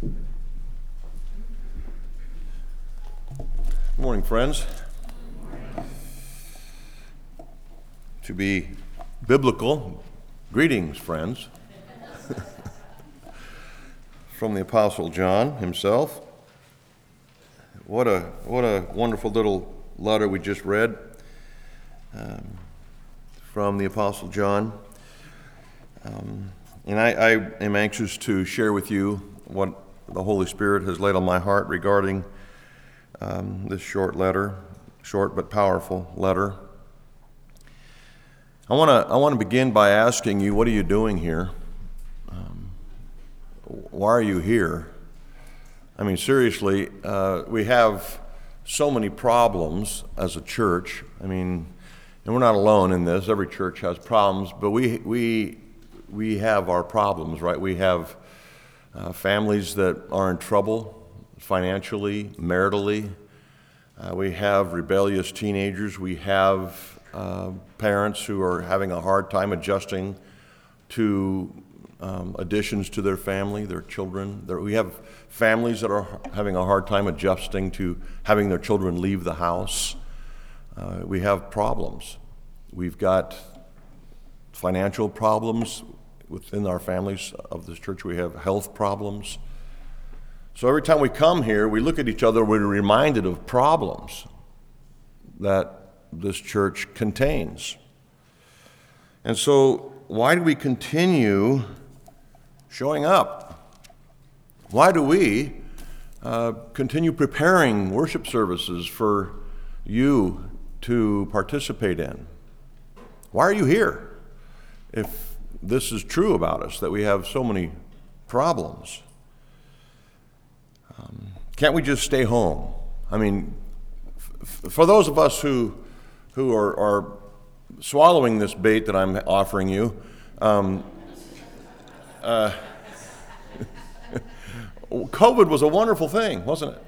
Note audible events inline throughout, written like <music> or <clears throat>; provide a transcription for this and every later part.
Good morning, friends. To be biblical, greetings, friends, <laughs> from the Apostle John himself. What a, what a wonderful little letter we just read um, from the Apostle John. Um, and I, I am anxious to share with you what the Holy Spirit has laid on my heart regarding um, this short letter, short but powerful letter. I want to I want to begin by asking you, what are you doing here? Um, why are you here? I mean, seriously, uh, we have so many problems as a church. I mean, and we're not alone in this. Every church has problems, but we we we have our problems, right? We have uh, families that are in trouble financially, maritally. Uh, we have rebellious teenagers. We have uh, parents who are having a hard time adjusting to um, additions to their family, their children. We have families that are having a hard time adjusting to having their children leave the house. Uh, we have problems. We've got financial problems within our families of this church. We have health problems. So every time we come here, we look at each other, we're reminded of problems that this church contains. And so, why do we continue showing up? Why do we uh, continue preparing worship services for you to participate in? Why are you here if this is true about us, that we have so many problems? Um, can't we just stay home? I mean, f- for those of us who, who are, are, swallowing this bait that I'm offering you, um, uh, <laughs> COVID was a wonderful thing, wasn't it?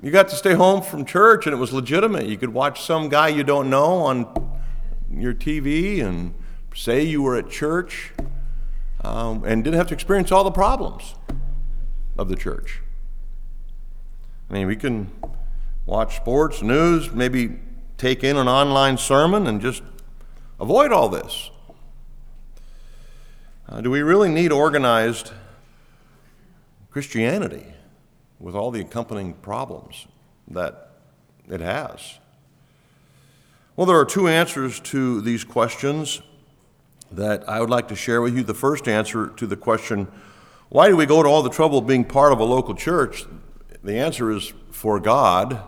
You got to stay home from church and it was legitimate. You could watch some guy you don't know on your TV and say you were at church um, and didn't have to experience all the problems of the church. I mean, we can watch sports, news, maybe take in an online sermon and just avoid all this. Uh, do we really need organized Christianity with all the accompanying problems that it has? Well, there are two answers to these questions that I would like to share with you. The first answer to the question, why do we go to all the trouble of being part of a local church? The answer is for God,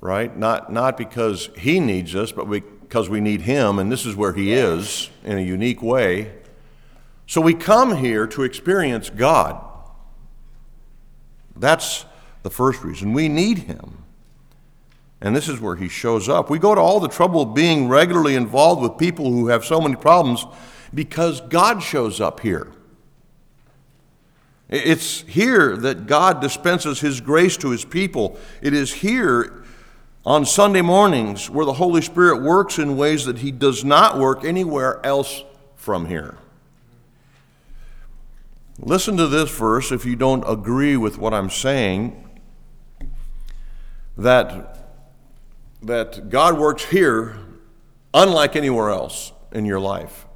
right? Not, not because He needs us, but because we need Him, and this is where He is in a unique way. So we come here to experience God. That's the first reason. We need Him. And this is where He shows up. We go to all the trouble of being regularly involved with people who have so many problems because God shows up here. It's here that God dispenses His grace to His people. It is here on Sunday mornings where the Holy Spirit works in ways that He does not work anywhere else from here. Listen to this verse if you don't agree with what I'm saying that, that God works here unlike anywhere else in your life.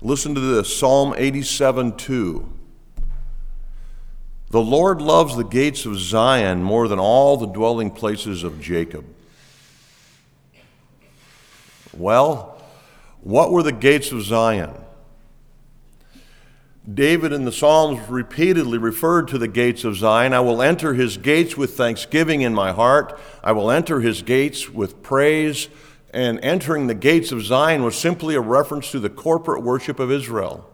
Listen to this Psalm 87 2. The Lord loves the gates of Zion more than all the dwelling places of Jacob. Well, what were the gates of Zion? David in the Psalms repeatedly referred to the gates of Zion. I will enter his gates with thanksgiving in my heart. I will enter his gates with praise. And entering the gates of Zion was simply a reference to the corporate worship of Israel.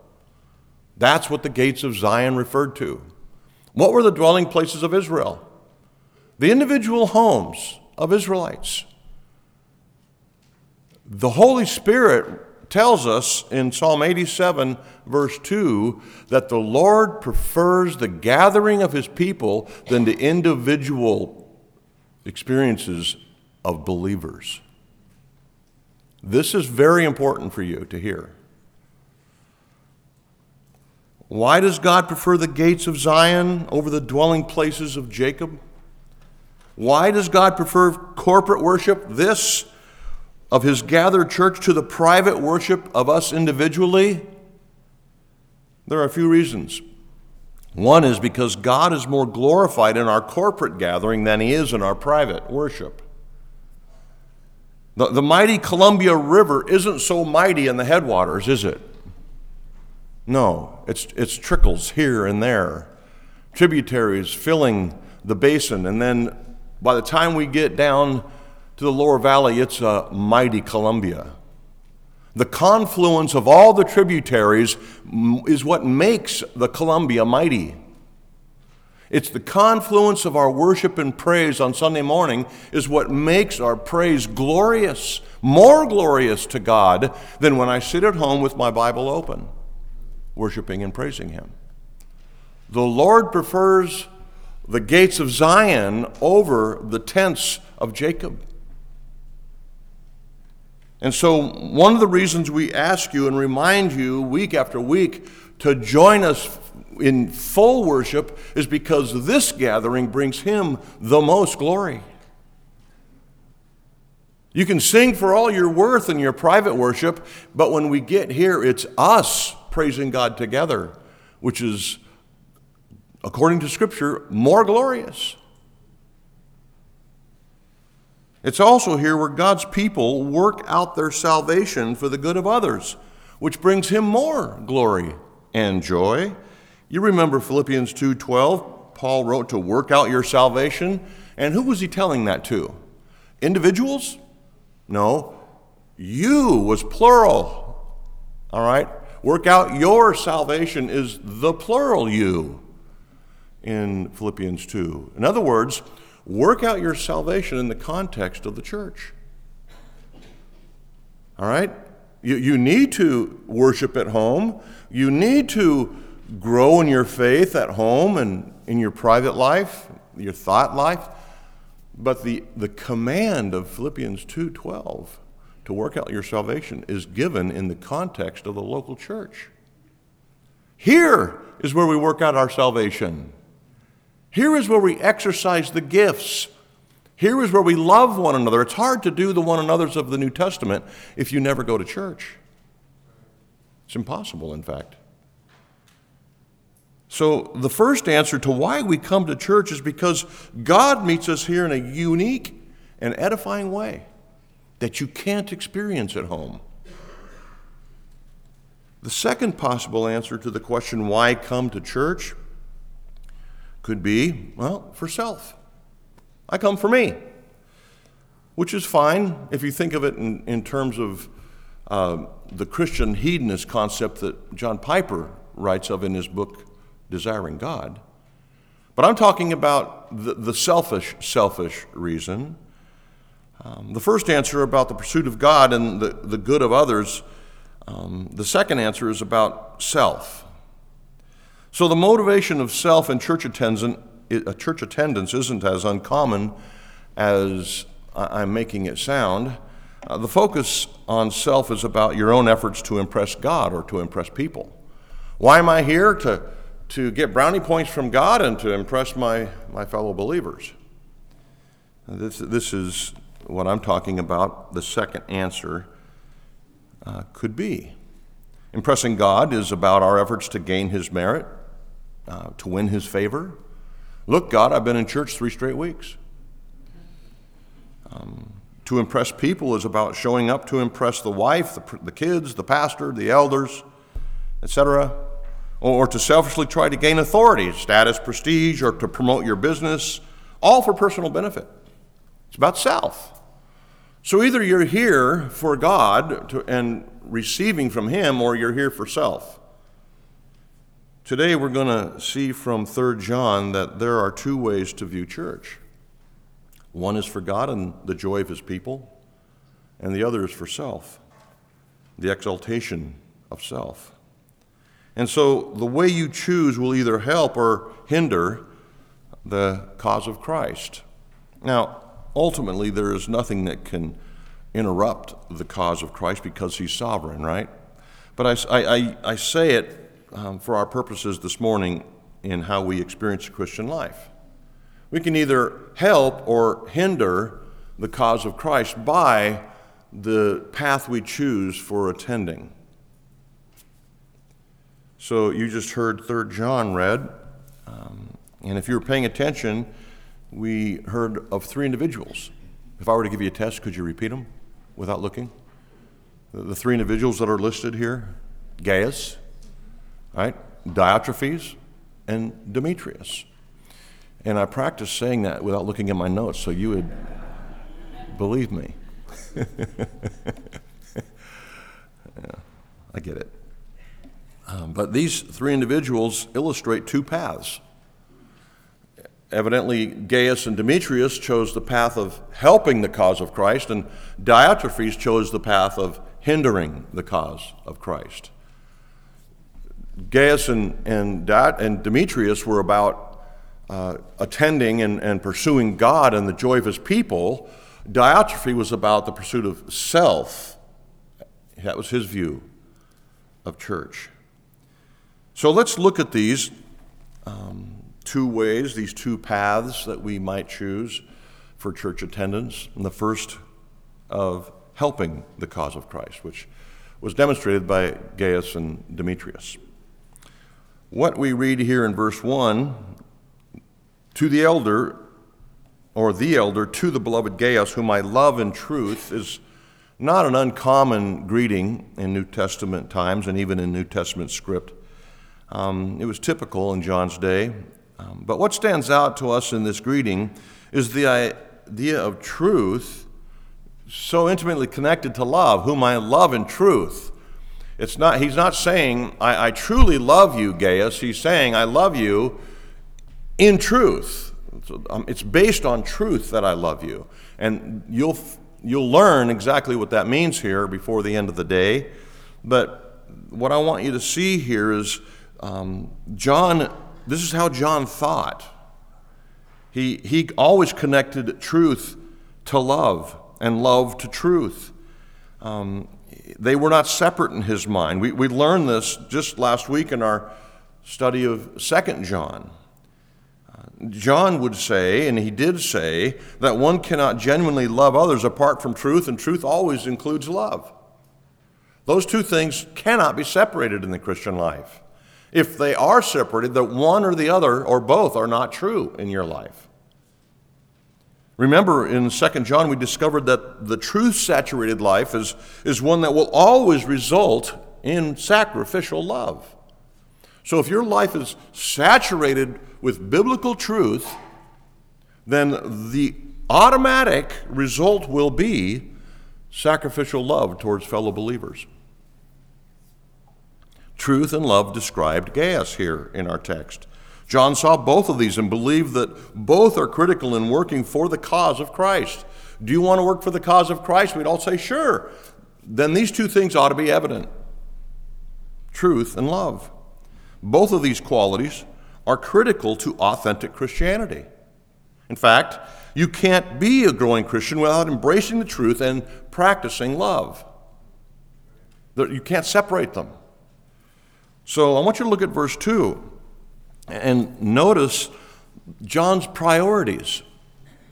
That's what the gates of Zion referred to. What were the dwelling places of Israel? The individual homes of Israelites. The Holy Spirit tells us in Psalm 87, verse 2, that the Lord prefers the gathering of his people than the individual experiences of believers. This is very important for you to hear. Why does God prefer the gates of Zion over the dwelling places of Jacob? Why does God prefer corporate worship, this of his gathered church, to the private worship of us individually? There are a few reasons. One is because God is more glorified in our corporate gathering than he is in our private worship. The, the mighty Columbia River isn't so mighty in the headwaters, is it? No, it's, it's trickles here and there, tributaries filling the basin, and then by the time we get down to the lower valley, it's a mighty Columbia. The confluence of all the tributaries is what makes the Columbia mighty. It's the confluence of our worship and praise on Sunday morning is what makes our praise glorious, more glorious to God than when I sit at home with my Bible open, worshiping and praising Him. The Lord prefers the gates of Zion over the tents of Jacob. And so, one of the reasons we ask you and remind you week after week to join us in full worship is because this gathering brings Him the most glory. You can sing for all your worth in your private worship, but when we get here, it's us praising God together, which is, according to Scripture, more glorious. It's also here where God's people work out their salvation for the good of others, which brings him more glory and joy. You remember Philippians 2:12, Paul wrote to work out your salvation, and who was he telling that to? Individuals? No. You was plural. All right? Work out your salvation is the plural you in Philippians 2. In other words, work out your salvation in the context of the church. All right? You, you need to worship at home. You need to grow in your faith at home and in your private life, your thought life. But the, the command of Philippians 2:12 to work out your salvation is given in the context of the local church. Here is where we work out our salvation. Here is where we exercise the gifts. Here is where we love one another. It's hard to do the one another's of the New Testament if you never go to church. It's impossible, in fact. So, the first answer to why we come to church is because God meets us here in a unique and edifying way that you can't experience at home. The second possible answer to the question, why come to church, could be, well, for self. I come for me, which is fine if you think of it in, in terms of uh, the Christian hedonist concept that John Piper writes of in his book, Desiring God. But I'm talking about the, the selfish, selfish reason. Um, the first answer about the pursuit of God and the, the good of others. Um, the second answer is about self. So the motivation of self in church attendance, a church attendance isn't as uncommon as I'm making it sound. Uh, the focus on self is about your own efforts to impress God or to impress people. Why am I here? To, to get brownie points from God and to impress my, my fellow believers. This, this is what I'm talking about. The second answer uh, could be. Impressing God is about our efforts to gain His merit, uh, to win his favor. Look, God, I've been in church three straight weeks. Um, to impress people is about showing up to impress the wife, the, the kids, the pastor, the elders, etc. Or, or to selfishly try to gain authority, status, prestige, or to promote your business, all for personal benefit. It's about self. So either you're here for God to, and receiving from Him, or you're here for self. Today we're going to see from 3 John that there are two ways to view church. One is for God and the joy of his people, and the other is for self, the exaltation of self. And so the way you choose will either help or hinder the cause of Christ. Now, ultimately, there is nothing that can interrupt the cause of Christ because he's sovereign, right? But I, I, I say it um, for our purposes this morning in how we experience Christian life. We can either help or hinder the cause of Christ by the path we choose for attending. So you just heard 3 John read, um, and if you were paying attention, we heard of three individuals. If I were to give you a test, could you repeat them without looking? The three individuals that are listed here Gaius, right? Diotrephes, and Demetrius. And I practiced saying that without looking at my notes so you would believe me. yeah, <laughs> I get it. Um, but these three individuals illustrate two paths. Evidently, Gaius and Demetrius chose the path of helping the cause of Christ, and Diotrephes chose the path of hindering the cause of Christ. Gaius and, and, and Demetrius were about uh, attending and, and pursuing God and the joy of his people. Diotrephes was about the pursuit of self. That was his view of church. So let's look at these um, two ways, these two paths that we might choose for church attendance. And the first of helping the cause of Christ, which was demonstrated by Gaius and Demetrius. What we read here in verse 1 to the elder, or the elder, to the beloved Gaius, whom I love in truth, is not an uncommon greeting in New Testament times and even in New Testament script. Um, it was typical in John's day. Um, but what stands out to us in this greeting is the idea of truth so intimately connected to love, whom I love in truth. It's not, he's not saying, I, I truly love you, Gaius. He's saying, I love you in truth. So, um, it's based on truth that I love you. And you'll, you'll learn exactly what that means here before the end of the day. But what I want you to see here is um, John, this is how John thought. He, he always connected truth to love and love to truth. Um, they were not separate in his mind. We, we learned this just last week in our study of Second John. John would say, and he did say, that one cannot genuinely love others apart from truth, and truth always includes love. Those two things cannot be separated in the Christian life. If they are separated, that one or the other or both are not true in your life. Remember, in 2 John, we discovered that the truth saturated life is, is one that will always result in sacrificial love. So if your life is saturated with biblical truth, then the automatic result will be sacrificial love towards fellow believers. Truth and love described Gaius here in our text. John saw both of these and believed that both are critical in working for the cause of Christ. Do you want to work for the cause of Christ? We'd all say, sure. Then these two things ought to be evident truth and love. Both of these qualities are critical to authentic Christianity. In fact, you can't be a growing Christian without embracing the truth and practicing love. You can't separate them. So I want you to look at verse 2. And notice John's priorities,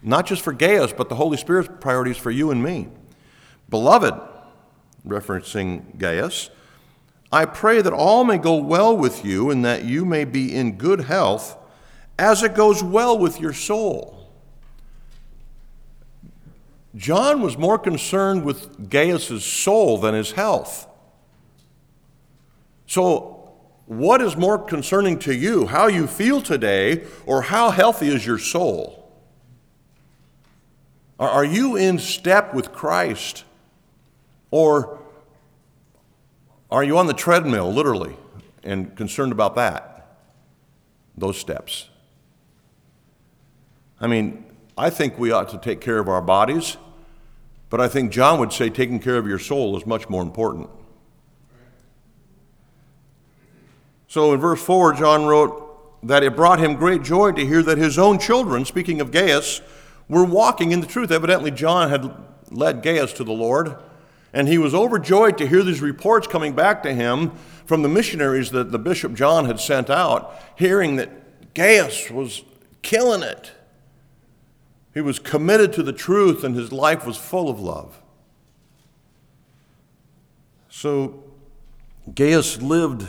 not just for Gaius, but the Holy Spirit's priorities for you and me. Beloved, referencing Gaius, I pray that all may go well with you and that you may be in good health as it goes well with your soul. John was more concerned with Gaius' soul than his health. So what is more concerning to you, how you feel today, or how healthy is your soul? Are you in step with Christ? Or are you on the treadmill, literally, and concerned about that? Those steps. I mean, I think we ought to take care of our bodies, but I think John would say taking care of your soul is much more important. So in verse 4, John wrote that it brought him great joy to hear that his own children, speaking of Gaius, were walking in the truth. Evidently, John had led Gaius to the Lord, And he was overjoyed to hear these reports coming back to him from the missionaries that the Bishop John had sent out, hearing that Gaius was killing it. He was committed to the truth and his life was full of love. So Gaius lived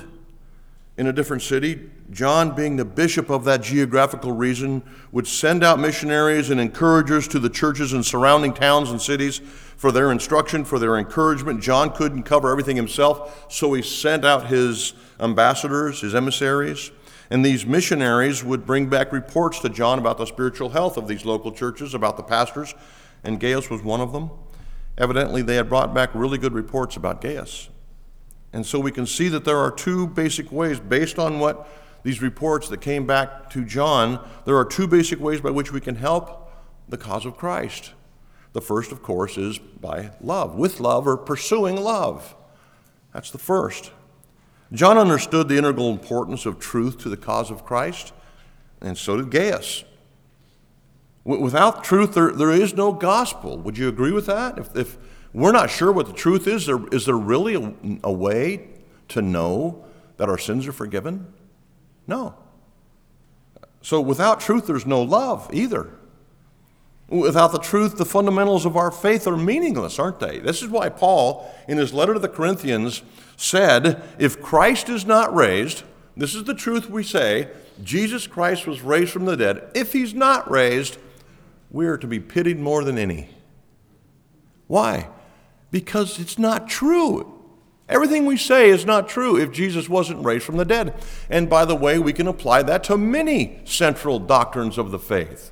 in a different city. John, being the bishop of that geographical region, would send out missionaries and encouragers to the churches in surrounding towns and cities for their instruction, for their encouragement. John couldn't cover everything himself, so he sent out his ambassadors, his emissaries. And these missionaries would bring back reports to John about the spiritual health of these local churches, about the pastors, and Gaius was one of them. Evidently, they had brought back really good reports about Gaius. And so we can see that there are two basic ways, based on what these reports that came back to John, there are two basic ways by which we can help the cause of Christ. The first, of course, is by love, with love or pursuing love. That's the first. John understood the integral importance of truth to the cause of Christ, and so did Gaius. Without truth, there, there is no gospel. Would you agree with that? If, if we're not sure what the truth is, there, is there really a, a way to know that our sins are forgiven? No. So without truth, there's no love either. Without the truth, the fundamentals of our faith are meaningless, aren't they? This is why Paul, in his letter to the Corinthians, said, If Christ is not raised, this is the truth we say, Jesus Christ was raised from the dead. If he's not raised, we are to be pitied more than any. Why? Because it's not true. Everything we say is not true if Jesus wasn't raised from the dead. And by the way, we can apply that to many central doctrines of the faith.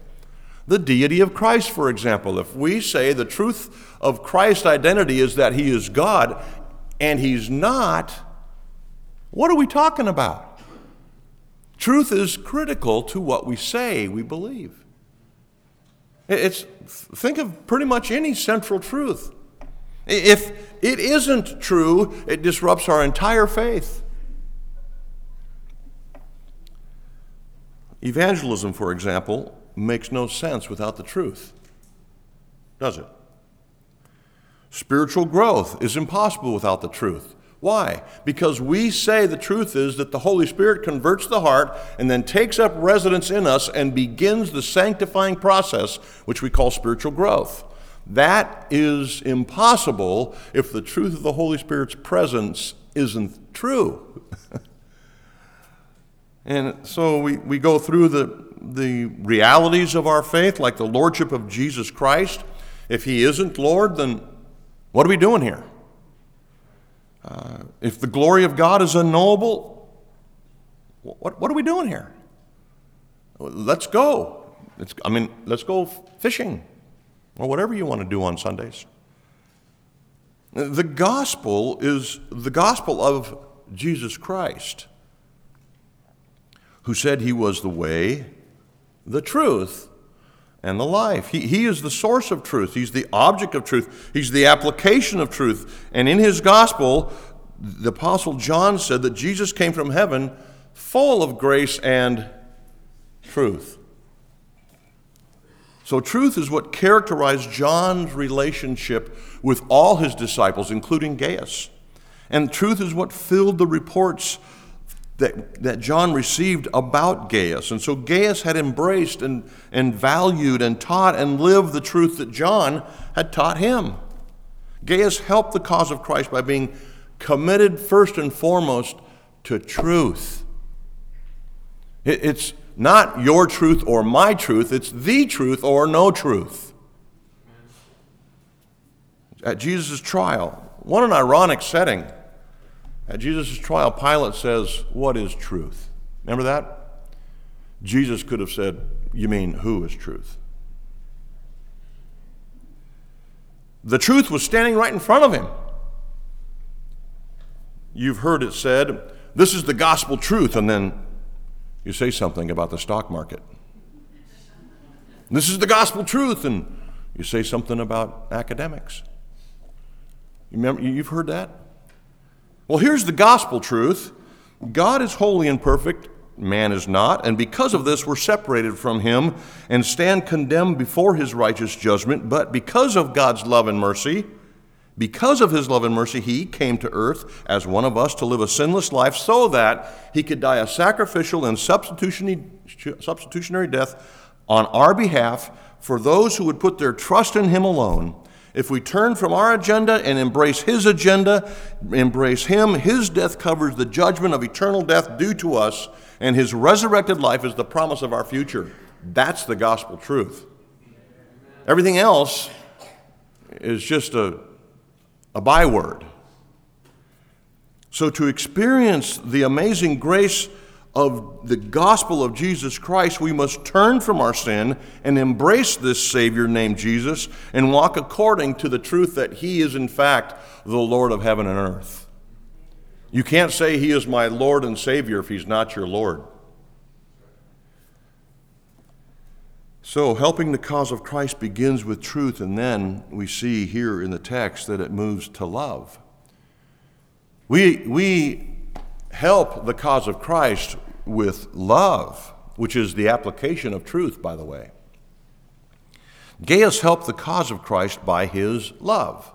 The deity of Christ, for example. If we say the truth of Christ's identity is that he is God and he's not, what are we talking about? Truth is critical to what we say we believe. It's, think of pretty much any central truth. If it isn't true, it disrupts our entire faith. Evangelism, for example, makes no sense without the truth, does it? Spiritual growth is impossible without the truth. Why? Because we say the truth is that the Holy Spirit converts the heart and then takes up residence in us and begins the sanctifying process, which we call spiritual growth. That is impossible if the truth of the Holy Spirit's presence isn't true. <laughs> and so we, we go through the, the realities of our faith, like the Lordship of Jesus Christ. If He isn't Lord, then what are we doing here? Uh, if the glory of God is unknowable, what, what are we doing here? Let's go. It's, I mean, let's go fishing or whatever you want to do on Sundays. The gospel is the gospel of Jesus Christ, who said he was the way, the truth, and the life. He, he is the source of truth. He's the object of truth. He's the application of truth. And in his gospel, the Apostle John said that Jesus came from heaven full of grace and truth. So, truth is what characterized John's relationship with all his disciples, including Gaius. And truth is what filled the reports that, that John received about Gaius. And so Gaius had embraced and, and valued and taught and lived the truth that John had taught him. Gaius helped the cause of Christ by being committed first and foremost to truth. It, it's not your truth or my truth, it's the truth or no truth. At Jesus' trial, what an ironic setting. At Jesus' trial, Pilate says, What is truth? Remember that? Jesus could have said, You mean who is truth? The truth was standing right in front of him. You've heard it said, This is the gospel truth, and then you say something about the stock market. This is the gospel truth, and you say something about academics. You remember, you've heard that? Well, here's the gospel truth God is holy and perfect, man is not, and because of this, we're separated from him and stand condemned before his righteous judgment. But because of God's love and mercy, Because of his love and mercy, he came to earth as one of us to live a sinless life so that he could die a sacrificial and substitutionary, death on our behalf for those who would put their trust in him alone. If we turn from our agenda and embrace his agenda, embrace him, his death covers the judgment of eternal death due to us, and his resurrected life is the promise of our future. That's the gospel truth. Everything else is just a a byword. So, to experience the amazing grace of the gospel of Jesus Christ, we must turn from our sin and embrace this Savior named Jesus and walk according to the truth that He is, in fact, the Lord of heaven and earth. You can't say He is my Lord and Savior if He's not your Lord. So, helping the cause of Christ begins with truth, and then we see here in the text that it moves to love. We, we help the cause of Christ with love, which is the application of truth, by the way. Gaius helped the cause of Christ by his love.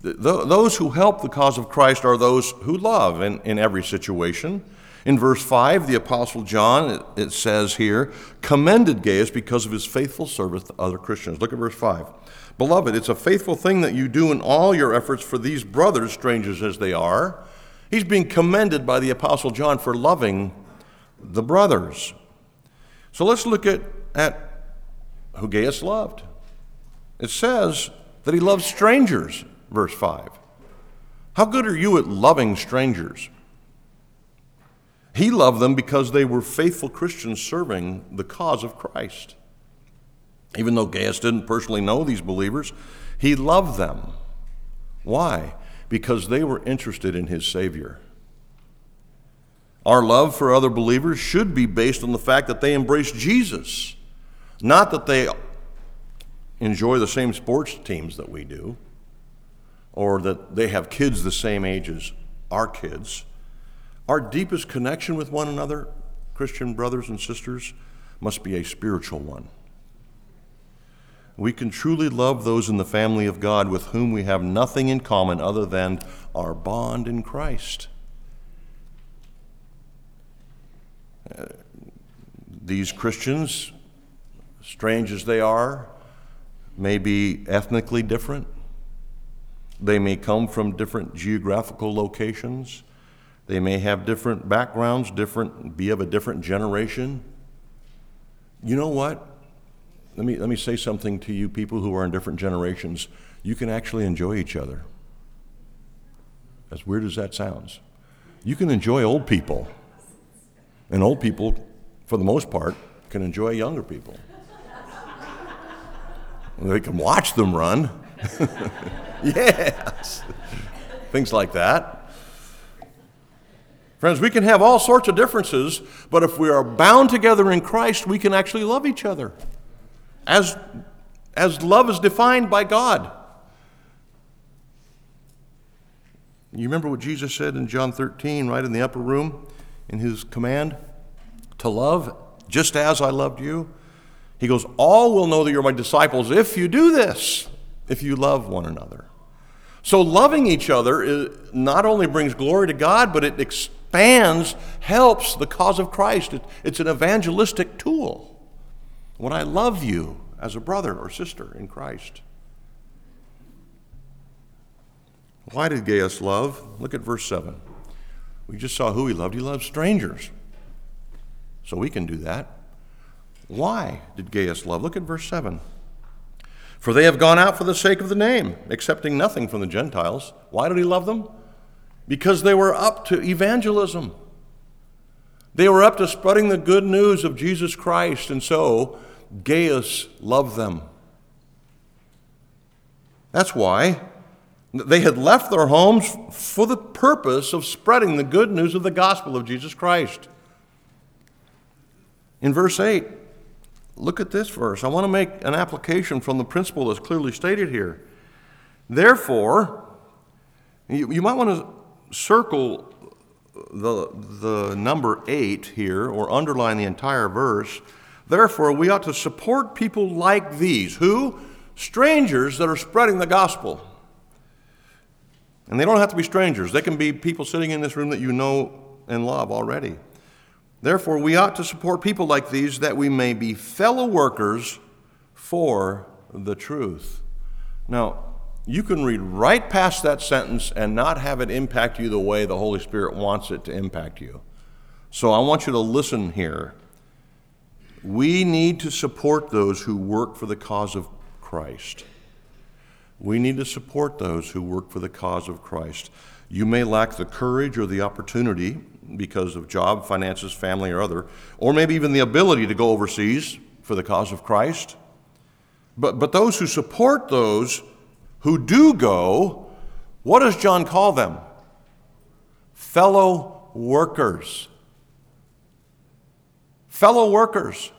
Those who help the cause of Christ are those who love in, in every situation. In verse 5, the Apostle John, it, says here, commended Gaius because of his faithful service to other Christians. Look at verse 5. Beloved, it's a faithful thing that you do in all your efforts for these brothers, strangers as they are. He's being commended by the Apostle John for loving the brothers. So let's look at, at who Gaius loved. It says that he loves strangers, verse 5. How good are you at loving strangers? He loved them because they were faithful Christians serving the cause of Christ. Even though Gaius didn't personally know these believers, he loved them. Why? Because they were interested in his Savior. Our love for other believers should be based on the fact that they embrace Jesus, not that they enjoy the same sports teams that we do, or that they have kids the same age as our kids. Our deepest connection with one another, Christian brothers and sisters, must be a spiritual one. We can truly love those in the family of God with whom we have nothing in common other than our bond in Christ. Uh, these Christians, strange as they are, may be ethnically different. They may come from different geographical locations. They may have different backgrounds, different, be of a different generation. You know what? Let me, let me say something to you people who are in different generations. You can actually enjoy each other. As weird as that sounds. You can enjoy old people. And old people, for the most part, can enjoy younger people. <laughs> they can watch them run. <laughs> yes. Things like that. Friends, we can have all sorts of differences, but if we are bound together in Christ, we can actually love each other as, as love is defined by God. You remember what Jesus said in John 13, right in the upper room, in his command? To love just as I loved you. He goes, All will know that you're my disciples if you do this, if you love one another. So, loving each other is, not only brings glory to God, but it expands, helps the cause of Christ. It, it's an evangelistic tool. When I love you as a brother or sister in Christ. Why did Gaius love? Look at verse 7. We just saw who he loved. He loved strangers. So we can do that. Why did Gaius love? Look at verse 7. For they have gone out for the sake of the name, accepting nothing from the Gentiles. Why did he love them? Because they were up to evangelism. They were up to spreading the good news of Jesus Christ, and so Gaius loved them. That's why they had left their homes for the purpose of spreading the good news of the gospel of Jesus Christ. In verse 8, Look at this verse. I want to make an application from the principle that's clearly stated here. Therefore, you, you might want to circle the, the number 8 here or underline the entire verse. Therefore, we ought to support people like these. Who? Strangers that are spreading the gospel. And they don't have to be strangers, they can be people sitting in this room that you know and love already. Therefore, we ought to support people like these that we may be fellow workers for the truth. Now, you can read right past that sentence and not have it impact you the way the Holy Spirit wants it to impact you. So I want you to listen here. We need to support those who work for the cause of Christ. We need to support those who work for the cause of Christ. You may lack the courage or the opportunity because of job, finances, family, or other, or maybe even the ability to go overseas for the cause of Christ. But, but those who support those who do go, what does John call them? Fellow workers. Fellow workers.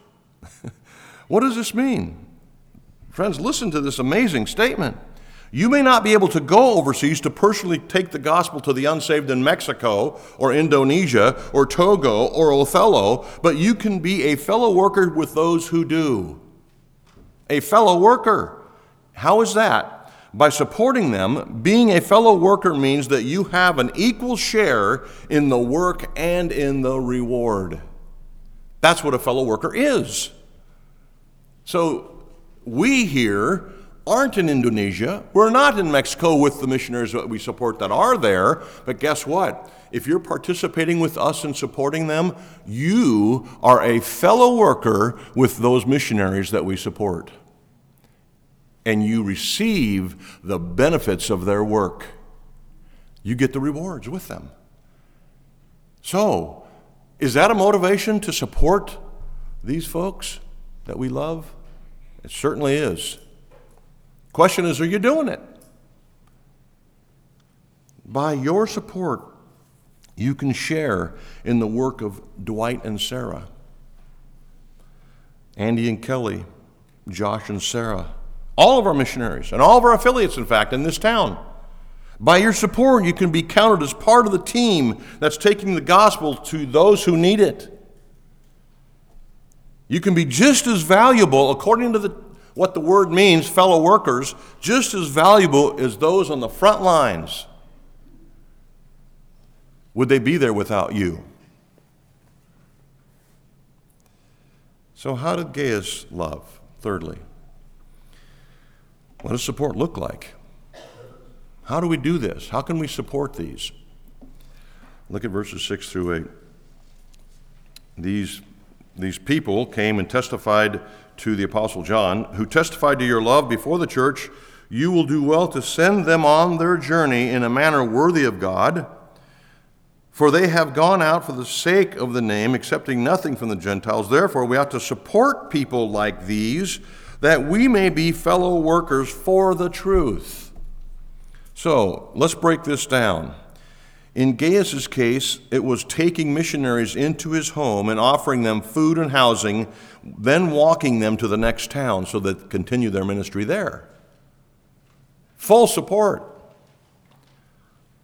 <laughs> what does this mean? Friends, listen to this amazing statement. You may not be able to go overseas to personally take the gospel to the unsaved in Mexico or Indonesia or Togo or Othello, but you can be a fellow worker with those who do. A fellow worker. How is that? By supporting them, being a fellow worker means that you have an equal share in the work and in the reward. That's what a fellow worker is. So we here aren't in Indonesia. We're not in Mexico with the missionaries that we support that are there. But guess what? If you're participating with us and supporting them, you are a fellow worker with those missionaries that we support. And you receive the benefits of their work. You get the rewards with them. So, is that a motivation to support these folks that we love? It certainly is. Question is, are you doing it? By your support, you can share in the work of Dwight and Sarah, Andy and Kelly, Josh and Sarah, all of our missionaries, and all of our affiliates, in fact, in this town. By your support, you can be counted as part of the team that's taking the gospel to those who need it. You can be just as valuable, according to the what the word means, fellow workers, just as valuable as those on the front lines. Would they be there without you? So, how did Gaius love? Thirdly, what does support look like? How do we do this? How can we support these? Look at verses 6 through 8. These, these people came and testified to the Apostle John, who testified to your love before the church, you will do well to send them on their journey in a manner worthy of God. For they have gone out for the sake of the name, accepting nothing from the Gentiles. Therefore, we ought to support people like these, that we may be fellow workers for the truth. So, let's break this down. In Gaius's case, it was taking missionaries into his home and offering them food and housing, then walking them to the next town so that continue their ministry there. Full support.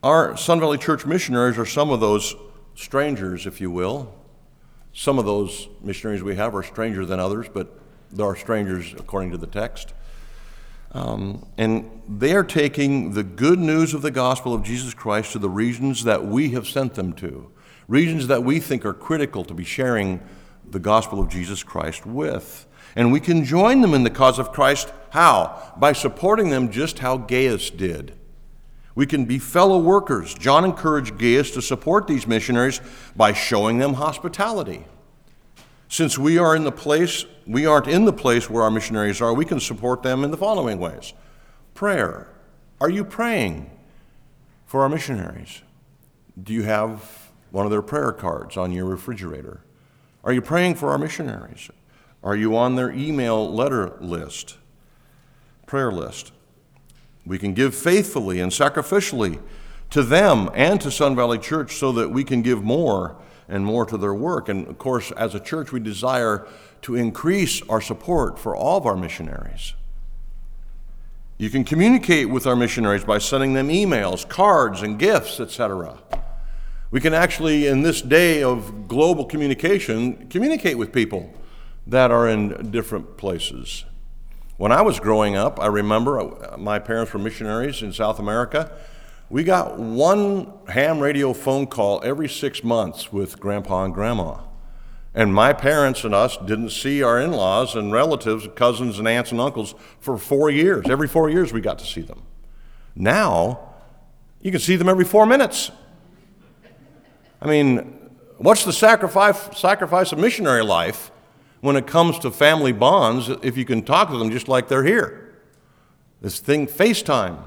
Our Sun Valley Church missionaries are some of those strangers, if you will. Some of those missionaries we have are stranger than others, but they are strangers according to the text. Um, and they are taking the good news of the gospel of Jesus Christ to the regions that we have sent them to, regions that we think are critical to be sharing the gospel of Jesus Christ with. And we can join them in the cause of Christ. How? By supporting them just how Gaius did. We can be fellow workers. John encouraged Gaius to support these missionaries by showing them hospitality. Since we are in the place, we aren't in the place where our missionaries are, we can support them in the following ways. Prayer. Are you praying for our missionaries? Do you have one of their prayer cards on your refrigerator? Are you praying for our missionaries? Are you on their email letter list, prayer list? We can give faithfully and sacrificially to them and to Sun Valley Church so that we can give more and more to their work. And of course, as a church, we desire to increase our support for all of our missionaries. You can communicate with our missionaries by sending them emails, cards, and gifts, etc. We can actually, in this day of global communication, communicate with people that are in different places. When I was growing up, I remember uh, my parents were missionaries in South America We got one ham radio phone call every six months with grandpa and grandma. And my parents and us didn't see our in laws and relatives, cousins and aunts and uncles for four years. Every four years we got to see them. Now, you can see them every four minutes. I mean, what's the sacrifice, sacrifice of missionary life when it comes to family bonds if you can talk to them just like they're here? This thing, FaceTime.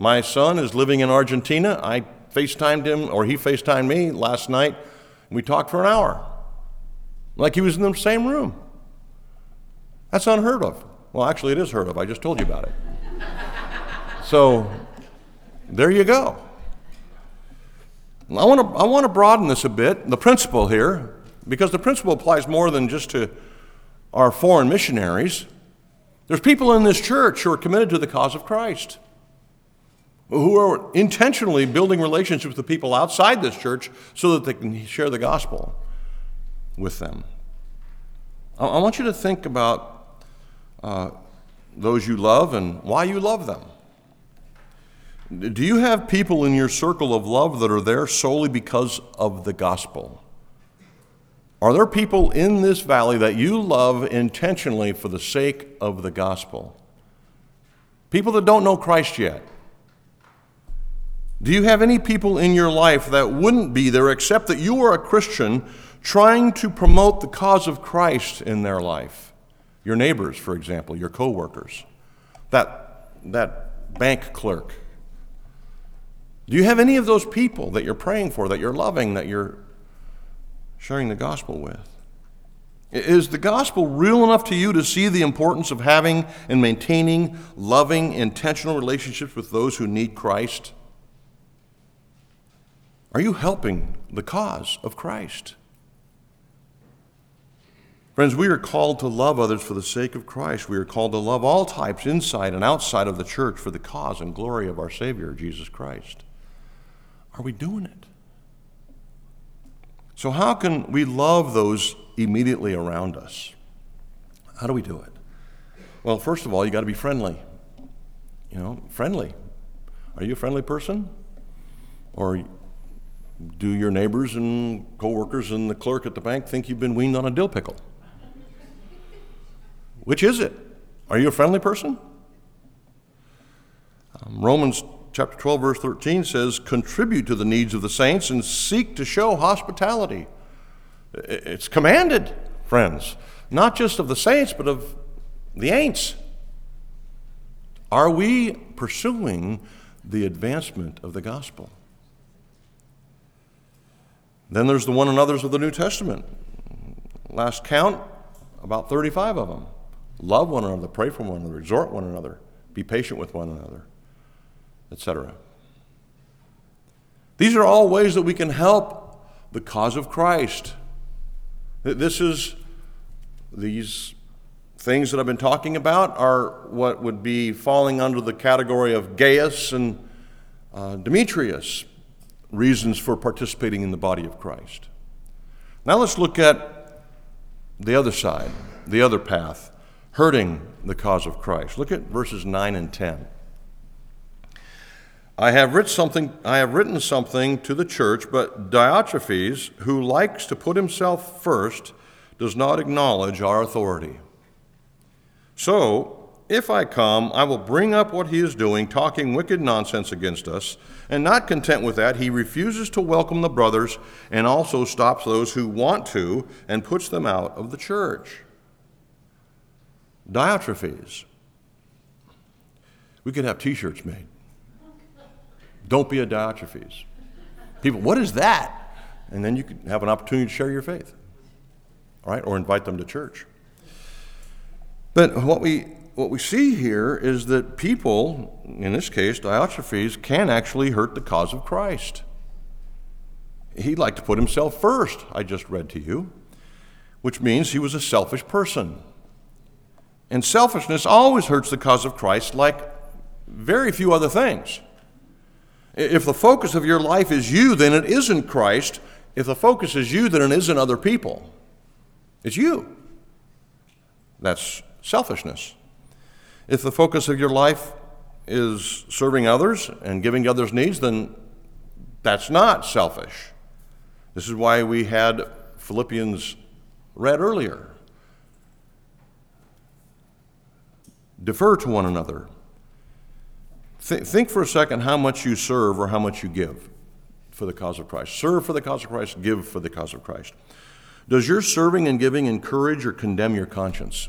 My son is living in Argentina. I FaceTimed him, or he FaceTimed me last night. We talked for an hour, like he was in the same room. That's unheard of. Well, actually, it is heard of. I just told you about it. so, there you go. I want to I want to broaden this a bit, the principle here, because the principle applies more than just to our foreign missionaries. There's people in this church who are committed to the cause of Christ, who are intentionally building relationships with the people outside this church so that they can share the gospel with them. I want you to think about uh, those you love and why you love them. Do you have people in your circle of love that are there solely because of the gospel? Are there people in this valley that you love intentionally for the sake of the gospel? People that don't know Christ yet. Do you have any people in your life that wouldn't be there except that you are a Christian trying to promote the cause of Christ in their life? Your neighbors, for example, your coworkers, that, that bank clerk do you have any of those people that you're praying for, that you're loving, that you're sharing the gospel with? Is the gospel real enough to you to see the importance of having and maintaining loving, intentional relationships with those who need Christ? Are you helping the cause of Christ? Friends, we are called to love others for the sake of Christ. We are called to love all types inside and outside of the church for the cause and glory of our Savior, Jesus Christ. Are we doing it? So, how can we love those immediately around us? How do we do it? Well, first of all, you got to be friendly. You know, friendly. Are you a friendly person? Or do your neighbors and coworkers and the clerk at the bank think you've been weaned on a dill pickle? Which is it? Are you a friendly person? Um, Romans chapter 12, verse 13 says, contribute to the needs of the saints and seek to show hospitality. It's commanded, friends, not just of the saints, but of the ain'ts. Are we pursuing the advancement of the gospel? Then there's the one another's of the New Testament. Last count, about 35 of them. Love one another, pray for one another, exhort one another, be patient with one another etc. These are all ways that we can help the cause of Christ. This is these things that I've been talking about are what would be falling under the category of Gaius and uh, Demetrius, reasons for participating in the body of Christ. Now let's look at the other side, the other path, hurting the cause of Christ. Look at verses 9 and 10. I have written something, I have written something to the church, but Diotrephes, who likes to put himself first, does not acknowledge our authority. So, if I come, I will bring up what he is doing, talking wicked nonsense against us. And not content with that, he refuses to welcome the brothers and also stops those who want to and puts them out of the church. Diotrephes. We could have t shirts made. Don't be a Diotrephes. People, what is that? And then you can have an opportunity to share your faith, all right, or invite them to church. But what we what we see here is that people, in this case, Diotrephes, can actually hurt the cause of Christ. He liked to put himself first, I just read to you, which means he was a selfish person. And selfishness always hurts the cause of Christ like very few other things. If the focus of your life is you, then it isn't Christ. If the focus is you, then it isn't other people. It's you. That's selfishness. If the focus of your life is serving others and giving others' needs, then that's not selfish. This is why we had Philippians read earlier. Defer to one another. Th- think for a second how much you serve or how much you give for the cause of Christ. Serve for the cause of Christ, give for the cause of Christ. Does your serving and giving encourage or condemn your conscience?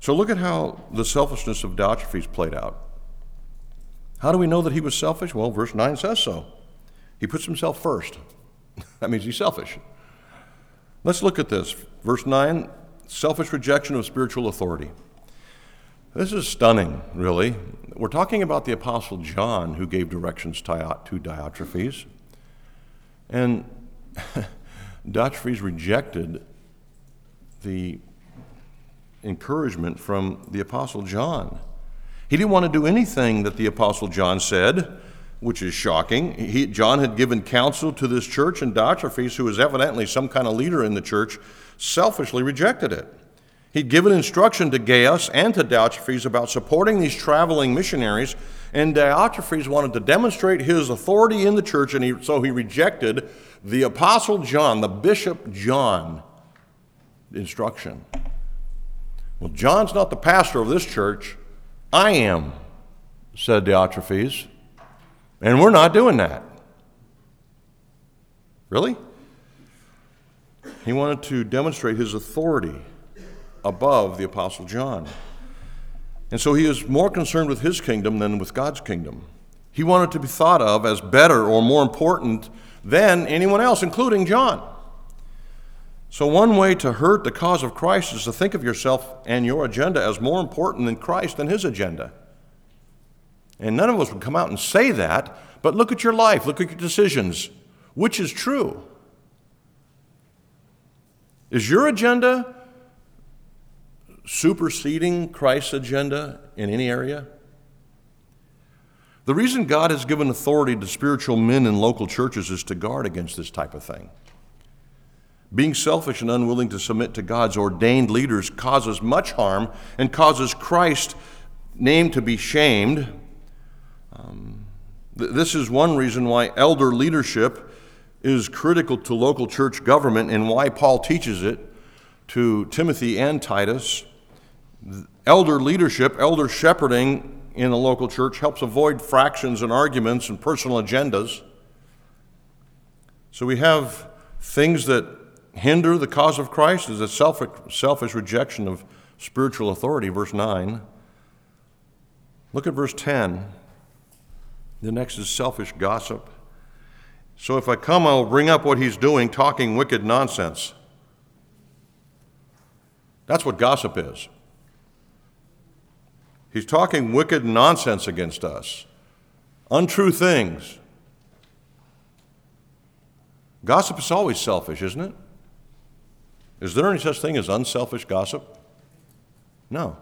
So look at how the selfishness of Diotrephes played out. How do we know that he was selfish? Well, verse 9 says so. He puts himself first. <laughs> that means he's selfish. Let's look at this. Verse 9 selfish rejection of spiritual authority. This is stunning, really. We're talking about the Apostle John who gave directions to Diotrephes. And <laughs> Diotrephes rejected the encouragement from the Apostle John. He didn't want to do anything that the Apostle John said, which is shocking. He, John had given counsel to this church, and Diotrephes, who was evidently some kind of leader in the church, selfishly rejected it. He'd given instruction to Gaius and to Diotrephes about supporting these traveling missionaries, and Diotrephes wanted to demonstrate his authority in the church, and he, so he rejected the Apostle John, the Bishop John instruction. Well, John's not the pastor of this church. I am, said Diotrephes. And we're not doing that. Really? He wanted to demonstrate his authority above the Apostle John. And so he is more concerned with his kingdom than with God's kingdom. He wanted to be thought of as better or more important than anyone else, including John. So, one way to hurt the cause of Christ is to think of yourself and your agenda as more important than Christ and his agenda. And none of us would come out and say that, but look at your life, look at your decisions. Which is true? Is your agenda superseding Christ's agenda in any area? The reason God has given authority to spiritual men in local churches is to guard against this type of thing. Being selfish and unwilling to submit to God's ordained leaders causes much harm and causes Christ's name to be shamed. Um, th- this is one reason why elder leadership is critical to local church government and why Paul teaches it to Timothy and Titus. Elder leadership, elder shepherding in a local church helps avoid fractions and arguments and personal agendas. So we have things that hinder the cause of Christ is a selfish, rejection of spiritual authority, verse 9. Look at verse 10. The next is selfish gossip. So if I come, I'll bring up what he's doing, talking wicked nonsense. That's what gossip is. He's talking wicked nonsense against us, untrue things. Gossip is always selfish, isn't it? Is there any such thing as unselfish gossip? No.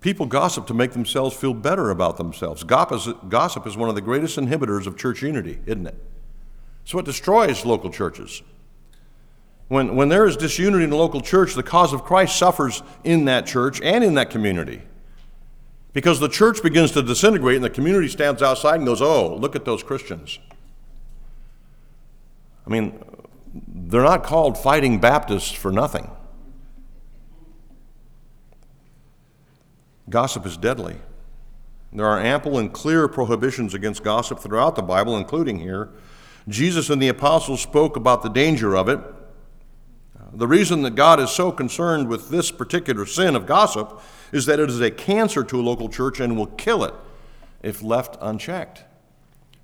People gossip to make themselves feel better about themselves. Gossip is one of the greatest inhibitors of church unity, isn't it? It's what destroys local churches. When, when there is disunity in the local church, the cause of Christ suffers in that church and in that community. Because the church begins to disintegrate and the community stands outside and goes, oh, look at those Christians. I mean, they're not called fighting Baptists for nothing. Gossip is deadly. There are ample and clear prohibitions against gossip throughout the Bible, including here. Jesus and the apostles spoke about the danger of it. The reason that God is so concerned with this particular sin of gossip is that it is a cancer to a local church and will kill it if left unchecked.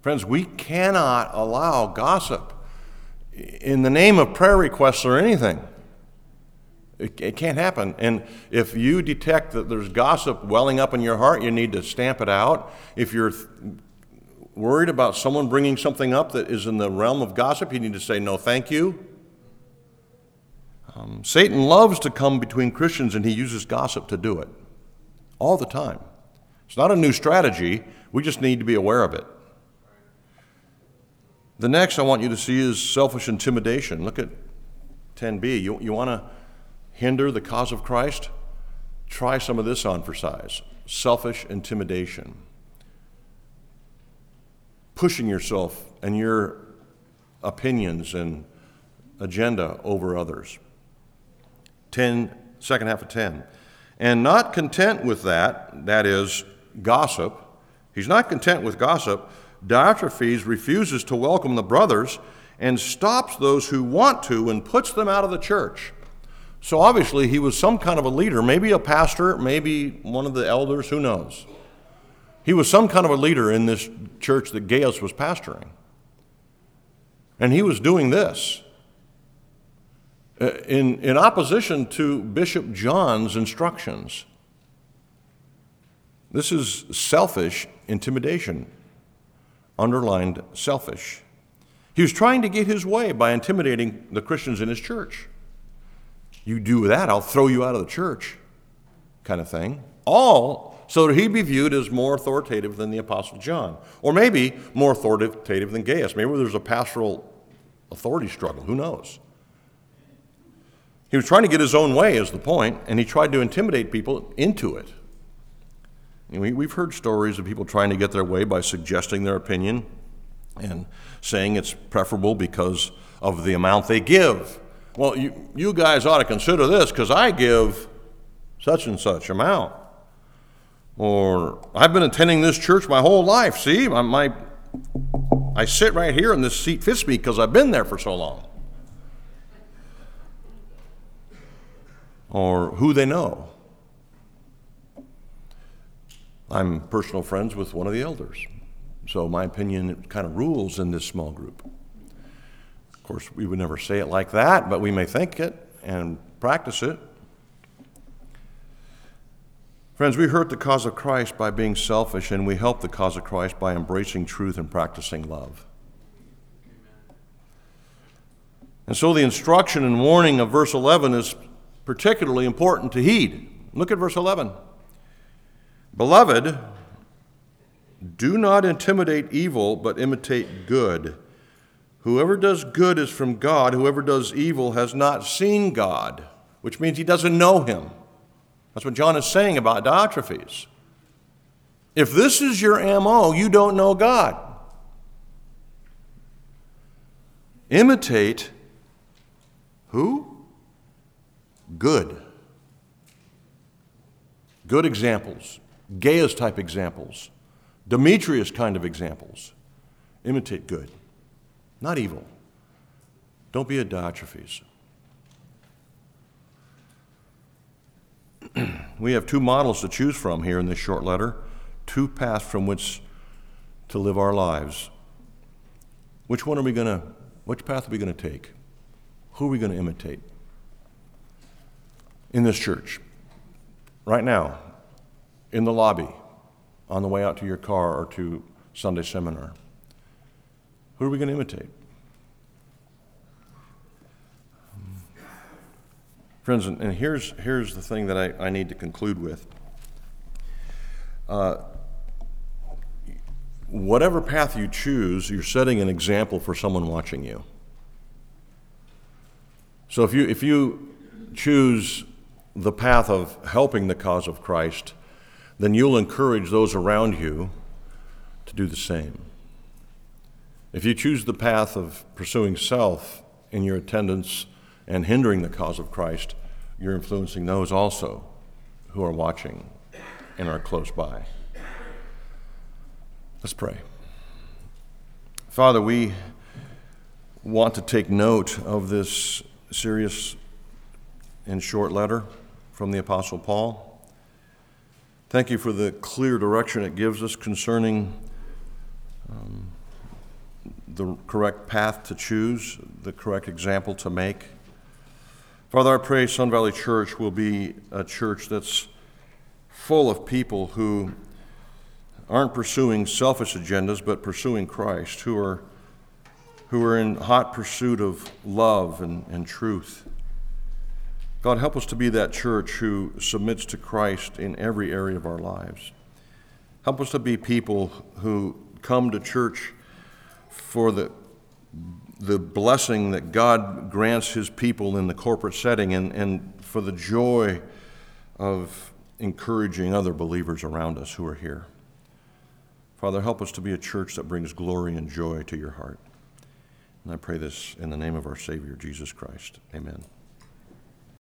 Friends, we cannot allow gossip in the name of prayer requests or anything. It, it, can't happen. And if you detect that there's gossip welling up in your heart, you need to stamp it out. If you're th- worried about someone bringing something up that is in the realm of gossip, you need to say, no, thank you. Um, Satan loves to come between Christians, and he uses gossip to do it all the time. It's not a new strategy, we just need to be aware of it. The next I want you to see is selfish intimidation. Look at 10b. You, you want to hinder the cause of Christ? try some of this on for size selfish intimidation, pushing yourself and your opinions and agenda over others. 10, second half of 10. And not content with that, that is, gossip, he's not content with gossip. Diotrephes refuses to welcome the brothers and stops those who want to and puts them out of the church. So obviously, he was some kind of a leader, maybe a pastor, maybe one of the elders, who knows. He was some kind of a leader in this church that Gaius was pastoring. And he was doing this uh, in, in opposition to Bishop John's instructions. This is selfish intimidation, underlined selfish. He was trying to get his way by intimidating the Christians in his church. You do that, I'll throw you out of the church, kind of thing. All so that he'd be viewed as more authoritative than the Apostle John, or maybe more authoritative than Gaius. Maybe there's a pastoral authority struggle, who knows? He was trying to get his own way, is the point, and he tried to intimidate people into it. We've heard stories of people trying to get their way by suggesting their opinion and saying it's preferable because of the amount they give. Well, you, you guys ought to consider this because I give such and such amount. Or I've been attending this church my whole life. See, my, my I sit right here and this seat fits me because I've been there for so long. or who they know. I'm personal friends with one of the elders, so my opinion kind of rules in this small group. Of course, we would never say it like that, but we may think it and practice it. Friends, we hurt the cause of Christ by being selfish, and we help the cause of Christ by embracing truth and practicing love. And so the instruction and warning of verse 11 is particularly important to heed. Look at verse 11. Beloved, do not intimidate evil, but imitate good. Whoever does good is from God. Whoever does evil has not seen God, which means he doesn't know him. That's what John is saying about Diotrephes. If this is your MO, you don't know God. Imitate who? good. Good examples, Gaius type examples, Demetrius kind of examples. Imitate good, not evil. Don't be a Diotrephes. <clears throat> we have two models to choose from here in this short letter, two paths from which to live our lives. Which one are we going to, which path are we going to take? Who are we going to imitate? in this church, right now, in the lobby, on the way out to your car or to Sunday seminar? Who are we going to imitate? Friends, and here's, here's the thing that I, I need to conclude with. Uh, whatever path you choose, you're setting an example for someone watching you. So if you, if you choose the path of helping the cause of Christ, then you'll encourage those around you to do the same. If you choose the path of pursuing self in your attendance and hindering the cause of Christ, you're influencing those also who are watching and are close by. Let's pray. Father, we want to take note of this serious and short letter from the Apostle Paul. Thank you for the clear direction it gives us concerning um, the correct path to choose, the correct example to make. Father, I pray Sun Valley Church will be a church that's full of people who aren't pursuing selfish agendas, but pursuing Christ, who are, who are in hot pursuit of love and, and truth. God, help us to be that church who submits to Christ in every area of our lives. Help us to be people who come to church for the, the blessing that God grants his people in the corporate setting and, and for the joy of encouraging other believers around us who are here. Father, help us to be a church that brings glory and joy to your heart. And I pray this in the name of our Savior, Jesus Christ. Amen.